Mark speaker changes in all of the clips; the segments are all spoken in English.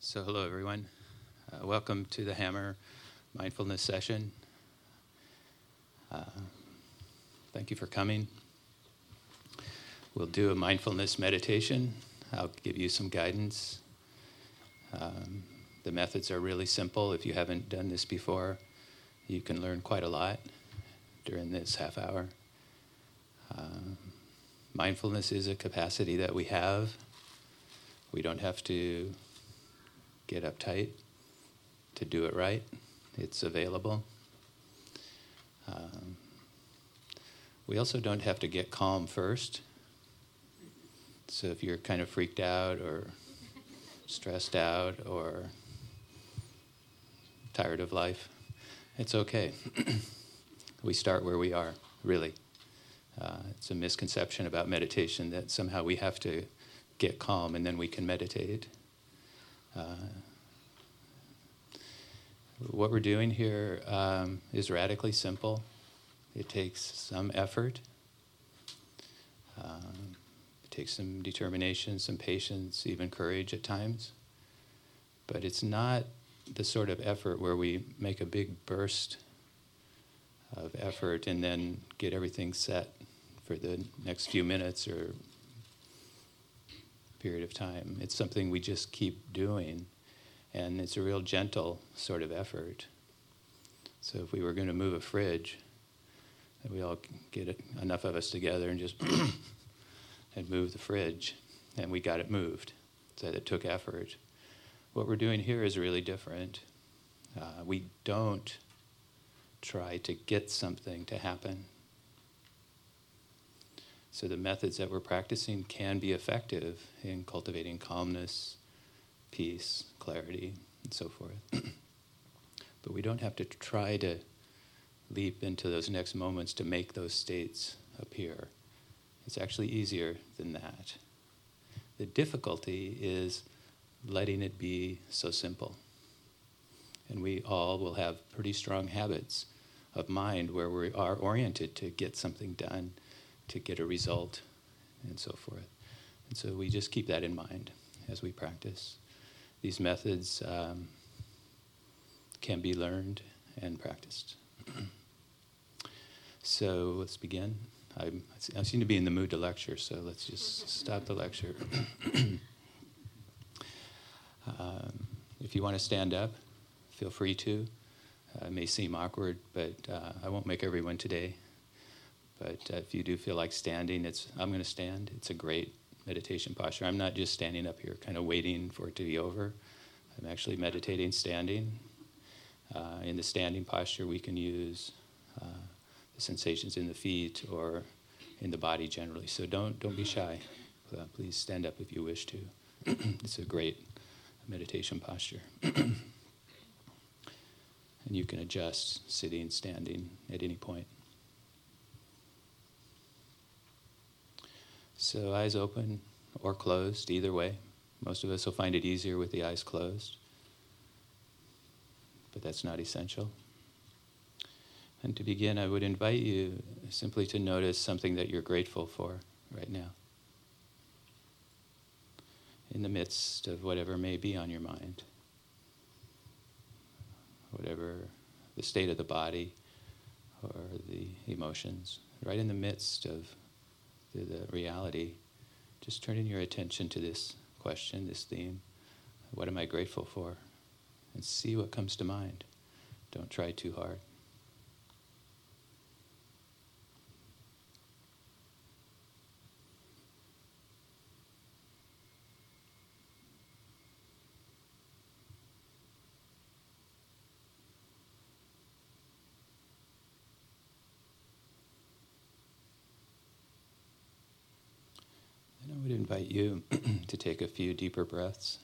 Speaker 1: So, hello everyone. Uh, welcome to the Hammer Mindfulness Session. Uh, thank you for coming. We'll do a mindfulness meditation. I'll give you some guidance. Um, the methods are really simple. If you haven't done this before, you can learn quite a lot during this half hour. Um, mindfulness is a capacity that we have. We don't have to get uptight to do it right. It's available. Um, we also don't have to get calm first. So if you're kind of freaked out or stressed out or tired of life, it's okay. we start where we are, really. Uh, it's a misconception about meditation that somehow we have to get calm and then we can meditate. Uh, what we're doing here um, is radically simple. It takes some effort. Um, it takes some determination, some patience, even courage at times. But it's not the sort of effort where we make a big burst of effort and then get everything set for the next few minutes or period of time. It's something we just keep doing, and it's a real gentle sort of effort. So if we were going to move a fridge, we all get enough of us together and just and move the fridge, and we got it moved. So it took effort. What we're doing here is really different. Uh, we don't try to get something to happen. So the methods that we're practicing can be effective in cultivating calmness, peace, clarity, and so forth. but we don't have to try to leap into those next moments to make those states appear. It's actually easier than that. The difficulty is letting it be so simple. And we all will have pretty strong habits of mind where we are oriented to get something done to get a result and so forth. And so we just keep that in mind as we practice. These methods um, can be learned and practiced. so let's begin. i I seem to be in the mood to lecture, so let's just stop the lecture. um, if you want to stand up, feel free to. Uh, it may seem awkward, but uh, I won't make everyone today. But uh, if you do feel like standing, it's I'm going to stand. It's a great meditation posture. I'm not just standing up here, kind of waiting for it to be over. I'm actually meditating standing. Uh, in the standing posture, we can use uh, the sensations in the feet or in the body generally. So don't don't be shy. Uh, please stand up if you wish to. it's a great meditation posture. and you can adjust sitting, standing at any point. So, eyes open or closed, either way. Most of us will find it easier with the eyes closed, but that's not essential. And to begin, I would invite you simply to notice something that you're grateful for right now. In the midst of whatever may be on your mind, whatever the state of the body or the emotions, right in the midst of the reality, just turning your attention to this question, this theme. What am I grateful for? And see what comes to mind. Don't try too hard. Invite you to take a few deeper breaths.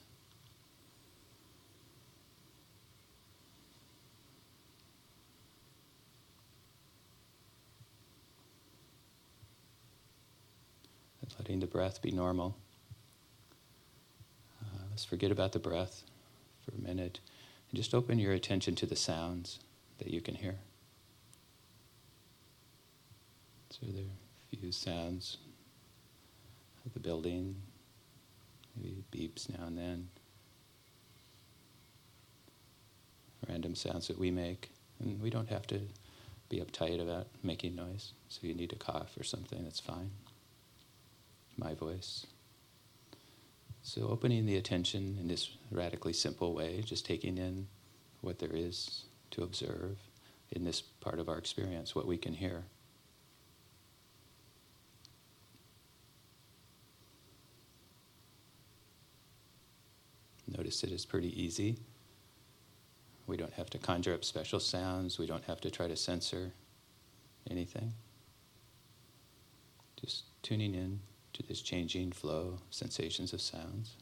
Speaker 1: And letting the breath be normal. Uh, let's forget about the breath for a minute and just open your attention to the sounds that you can hear. So there are a few sounds of the building, maybe beeps now and then. random sounds that we make. And we don't have to be uptight about making noise. So you need to cough or something, that's fine. My voice. So opening the attention in this radically simple way, just taking in what there is to observe in this part of our experience, what we can hear. It is pretty easy. We don't have to conjure up special sounds. We don't have to try to censor anything. Just tuning in to this changing flow, sensations of sounds.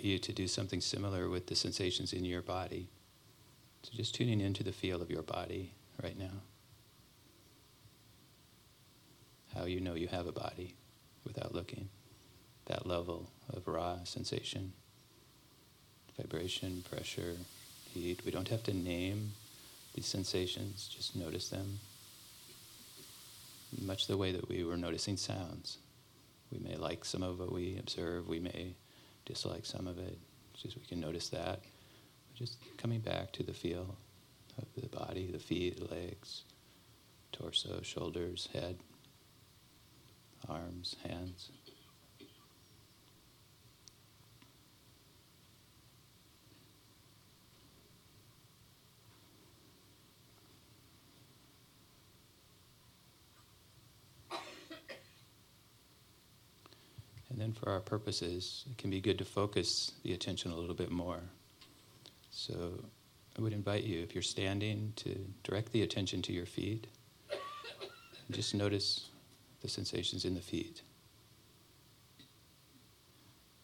Speaker 1: Invite you to do something similar with the sensations in your body. So, just tuning into the feel of your body right now. How you know you have a body without looking. That level of raw sensation, vibration, pressure, heat. We don't have to name these sensations, just notice them. Much the way that we were noticing sounds. We may like some of what we observe, we may dislike some of it. Just we can notice that. Just coming back to the feel of the body, the feet, the legs, torso, shoulders, head, arms, hands. Then for our purposes, it can be good to focus the attention a little bit more. So I would invite you, if you're standing, to direct the attention to your feet. And just notice the sensations in the feet.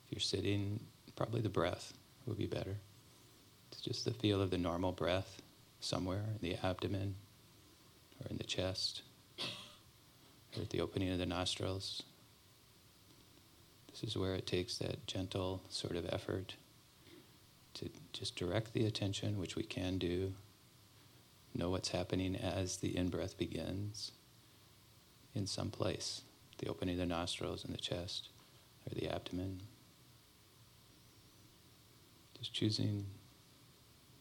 Speaker 1: If you're sitting, probably the breath would be better. It's just the feel of the normal breath somewhere in the abdomen or in the chest or at the opening of the nostrils. This is where it takes that gentle sort of effort to just direct the attention, which we can do. Know what's happening as the in breath begins in some place, the opening of the nostrils and the chest or the abdomen. Just choosing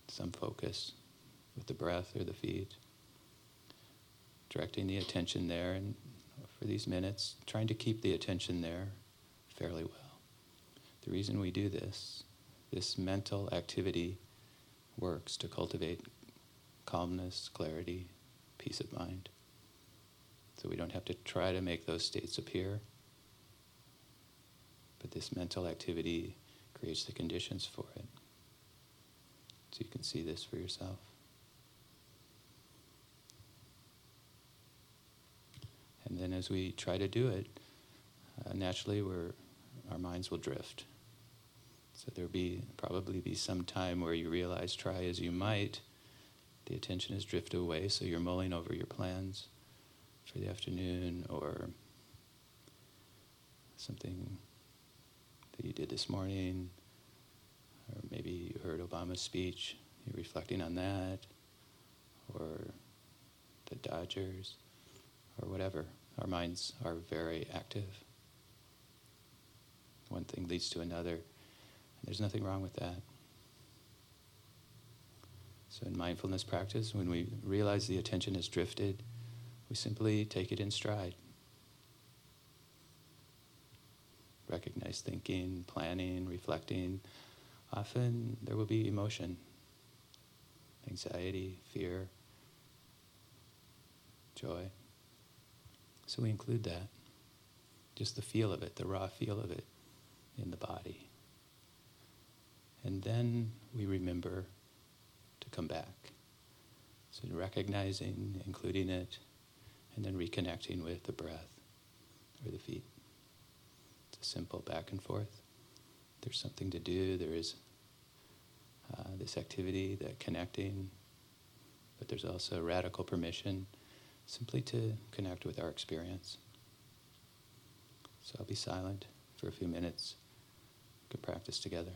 Speaker 1: some focus with the breath or the feet, directing the attention there, and for these minutes, trying to keep the attention there fairly well. The reason we do this, this mental activity works to cultivate calmness, clarity, peace of mind. So we don't have to try to make those states appear. But this mental activity creates the conditions for it. So you can see this for yourself. And then as we try to do it, uh, naturally we're our minds will drift. So there'll be probably be some time where you realize, try as you might, the attention has drifted away. So you're mulling over your plans for the afternoon or something that you did this morning, or maybe you heard Obama's speech, you're reflecting on that, or the Dodgers, or whatever. Our minds are very active one thing leads to another. There's nothing wrong with that. So, in mindfulness practice, when we realize the attention has drifted, we simply take it in stride. Recognize thinking, planning, reflecting. Often there will be emotion, anxiety, fear, joy. So we include that. Just the feel of it, the raw feel of it in the body. And then we remember to come back. So recognizing, including it, and then reconnecting with the breath or the feet. It's a simple back and forth. There's something to do. There is uh, this activity, that connecting, but there's also radical permission simply to connect with our experience. So I'll be silent for a few minutes. Practice together.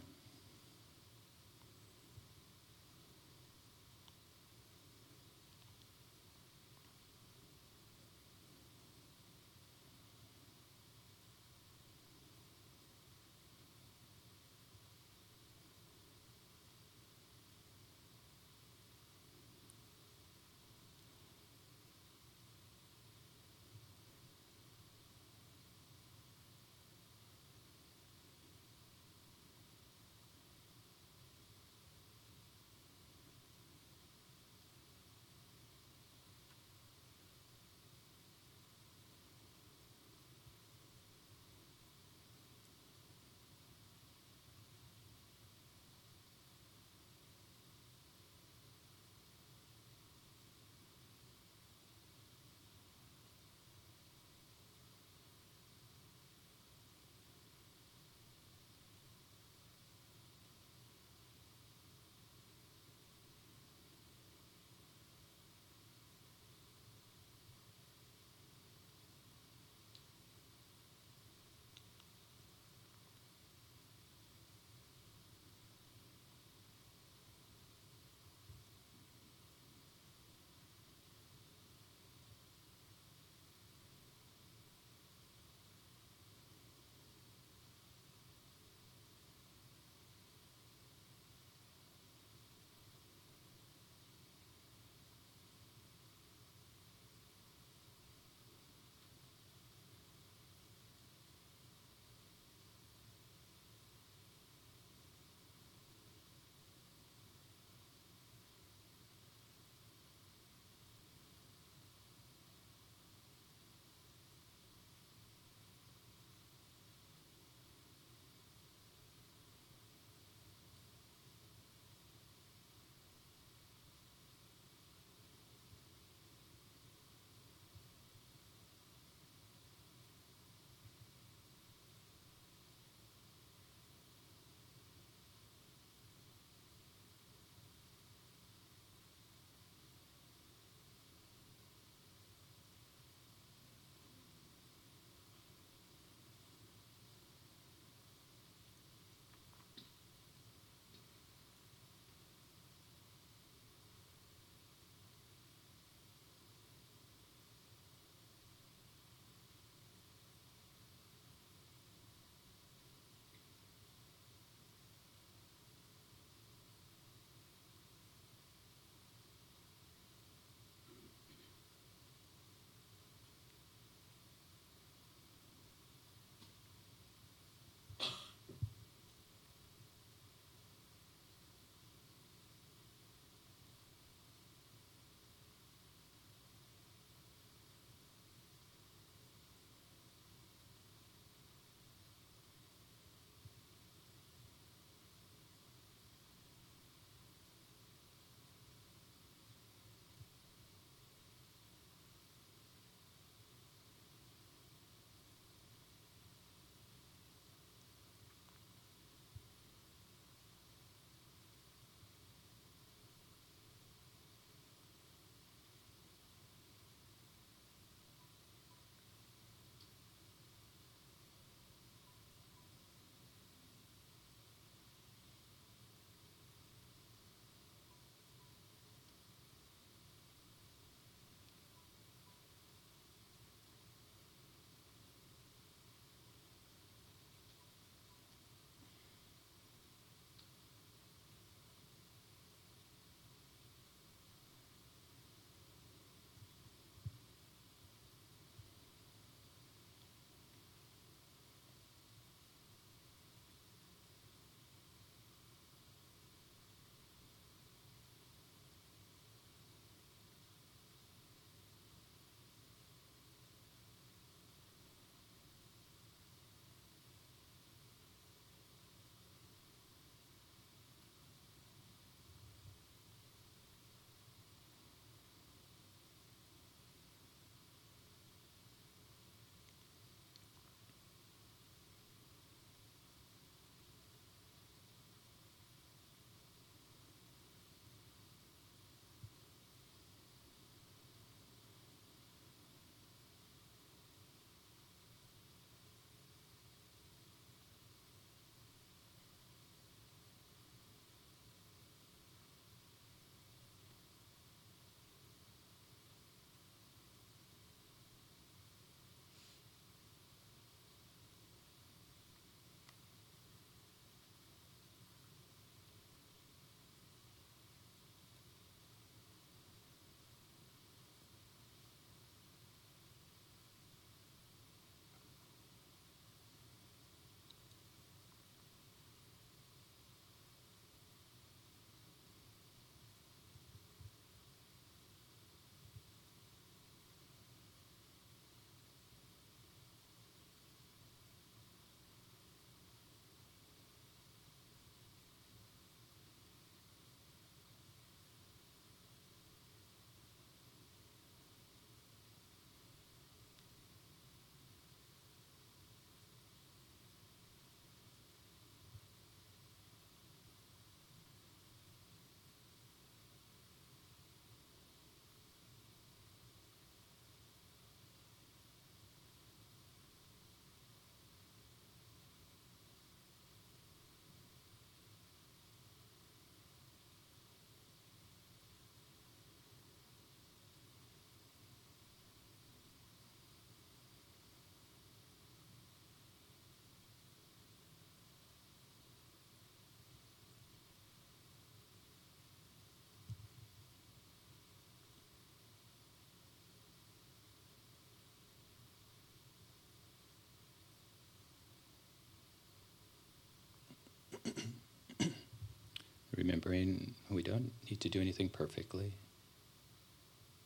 Speaker 1: Remembering we don't need to do anything perfectly.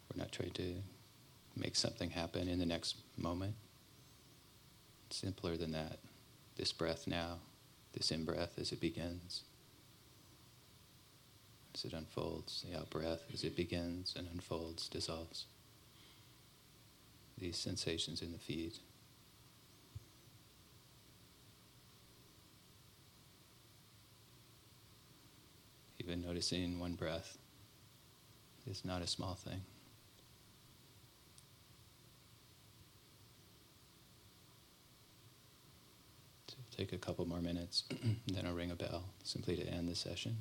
Speaker 1: We're not trying to make something happen in the next moment. simpler than that. This breath now, this in breath as it begins, as it unfolds, the out breath as it begins and unfolds, dissolves. These sensations in the feet. Even noticing one breath is not a small thing. So take a couple more minutes, then I'll ring a bell simply to end the session.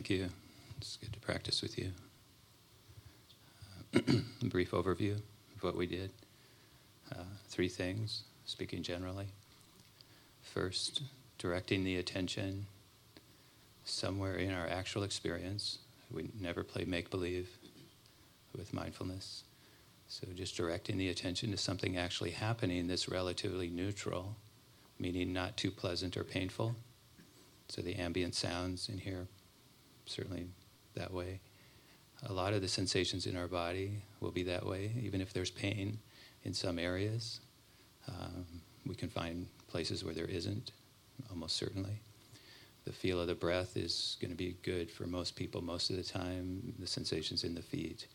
Speaker 1: Thank you. It's good to practice with you. Uh, brief overview of what we did. Uh, three things, speaking generally. First, directing the attention somewhere in our actual experience. We never play make believe with mindfulness. So just directing the attention to something actually happening that's relatively neutral, meaning not too pleasant or painful. So the ambient sounds in here certainly that way. A lot of the sensations in our body will be that way, even if there's pain in some areas. Um, we can find places where there isn't, almost certainly. The feel of the breath is going to be good for most people most of the time, the sensations in the feet.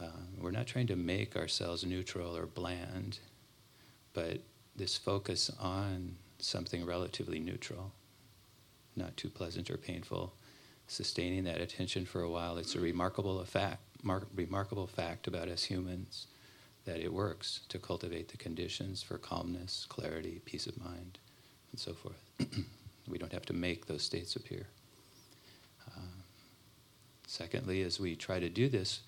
Speaker 1: Uh, we're not trying to make ourselves neutral or bland, but this focus on something relatively neutral, not too pleasant or painful, sustaining that attention for a while. It's a remarkable fact, mar- remarkable fact about us humans that it works to cultivate the conditions for calmness, clarity, peace of mind, and so forth. we don't have to make those states appear. Uh, secondly, as we try to do this,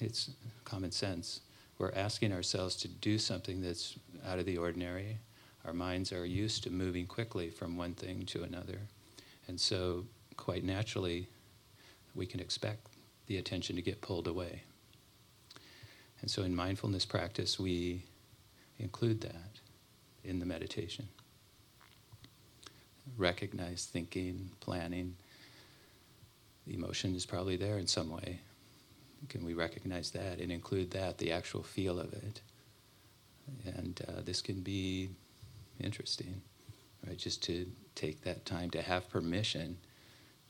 Speaker 1: it's common sense. We're asking ourselves to do something that's out of the ordinary. Our minds are used to moving quickly from one thing to another. And so quite naturally, we can expect the attention to get pulled away. And so in mindfulness practice, we include that in the meditation. Recognize thinking, planning. The emotion is probably there in some way. Can we recognize that and include that, the actual feel of it? And uh, this can be interesting, right? Just to take that time to have permission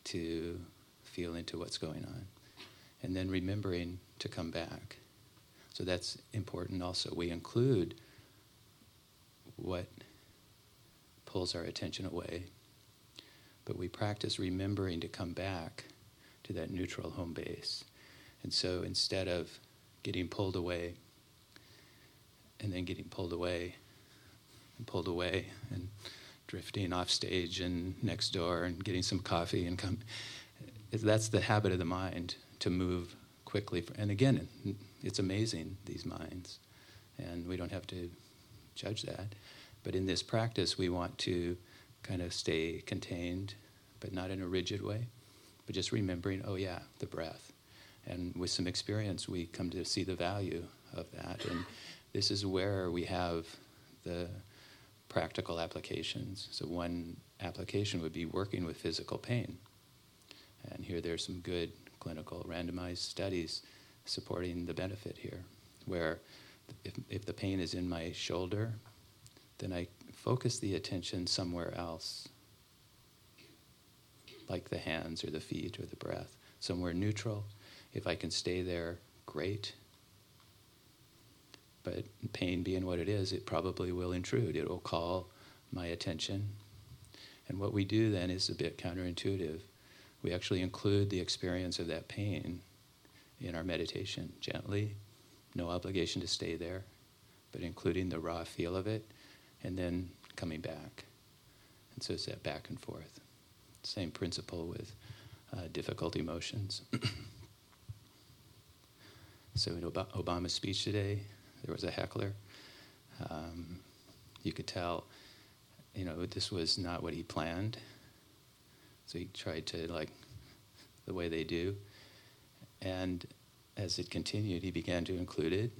Speaker 1: to feel into what's going on. And then remembering to come back. So that's important also. We include what pulls our attention away, but we practice remembering to come back to that neutral home base. And so instead of getting pulled away and then getting pulled away and pulled away and drifting off stage and next door and getting some coffee and come, that's the habit of the mind to move quickly. And again, it's amazing, these minds. And we don't have to judge that. But in this practice, we want to kind of stay contained, but not in a rigid way, but just remembering, oh, yeah, the breath. And with some experience, we come to see the value of that. And this is where we have the practical applications. So, one application would be working with physical pain. And here there's some good clinical randomized studies supporting the benefit here, where if, if the pain is in my shoulder, then I focus the attention somewhere else, like the hands or the feet or the breath, somewhere neutral. If I can stay there, great. But pain being what it is, it probably will intrude. It will call my attention. And what we do then is a bit counterintuitive. We actually include the experience of that pain in our meditation gently, no obligation to stay there, but including the raw feel of it and then coming back. And so it's that back and forth. Same principle with uh, difficult emotions. so in Ob- Obama's speech today, there was a heckler. Um, you could tell, you know, this was not what he planned. So he tried to, like, the way they do. And as it continued, he began to include it.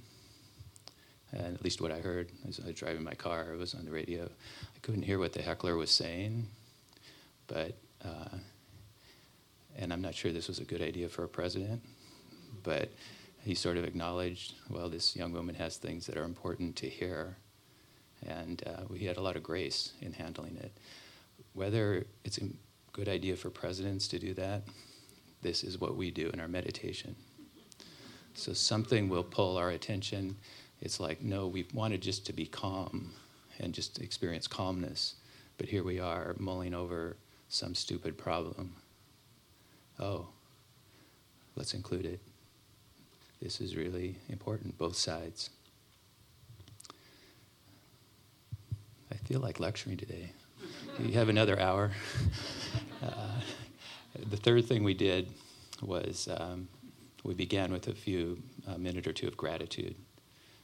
Speaker 1: And at least what I heard as I was driving my car, it was on the radio. I couldn't hear what the heckler was saying, but, uh, and I'm not sure this was a good idea for a president, but he sort of acknowledged, well, this young woman has things that are important to hear. And uh, we had a lot of grace in handling it. Whether it's a good idea for presidents to do that, this is what we do in our meditation. So something will pull our attention. It's like, no, we wanted just to be calm and just experience calmness. But here we are mulling over some stupid problem. Oh, let's include it. This is really important, both sides. I feel like lecturing today. you have another hour. Uh, the third thing we did was um, we began with a few, a minute or two of gratitude.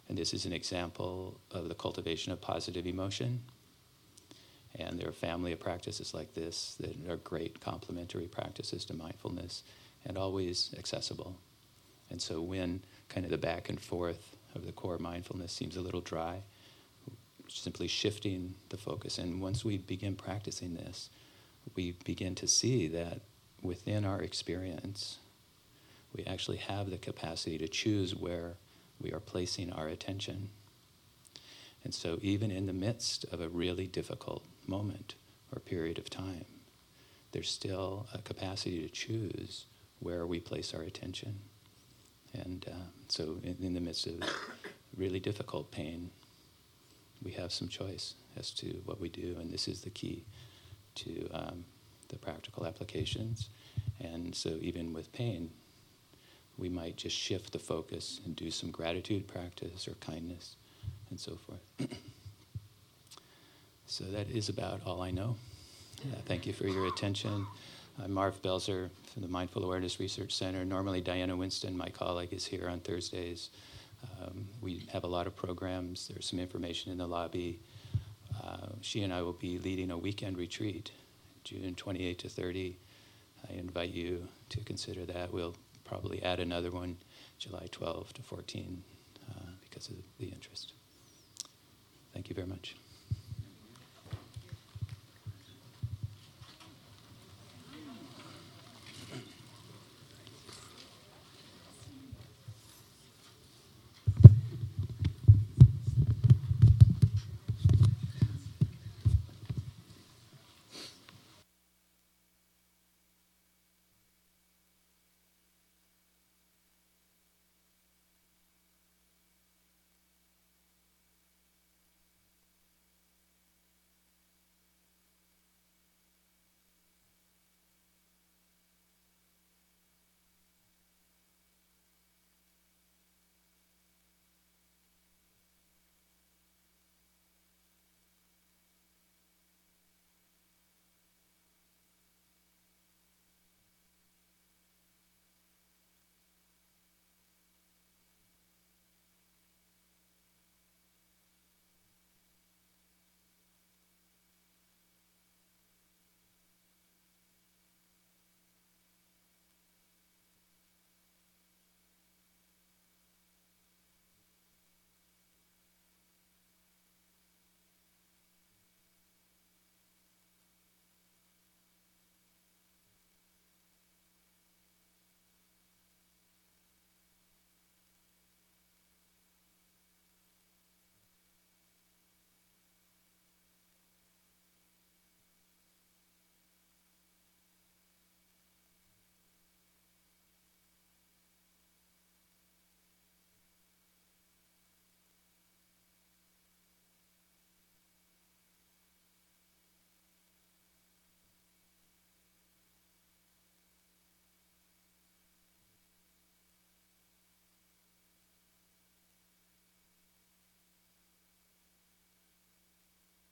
Speaker 1: And this is an example of the cultivation of positive emotion. And there are family of practices like this that are great complementary practices to mindfulness and always accessible. And so when kind of the back and forth of the core mindfulness seems a little dry, simply shifting the focus. And once we begin practicing this, we begin to see that within our experience, we actually have the capacity to choose where we are placing our attention. And so, even in the midst of a really difficult moment or period of time, there's still a capacity to choose where we place our attention. And uh, so, in, in, the midst of really difficult pain, we have some choice as to what we do. And this is the key to um, the practical applications. And so, even with pain, we might just shift the focus and do some gratitude practice or kindness and so forth. so, that is about all I know. Uh, thank you for your attention. I'm Marv Belzer from the Mindful Awareness Research Center. Normally, Diana Winston, my colleague, is here on Thursdays. Um, we have a lot of programs. There's some information in the lobby. Uh, she and I will be leading a weekend retreat, June 28 to 30. I invite you to consider that. We'll probably add another one July 12 to 14 uh, because of the interest. Thank you very much.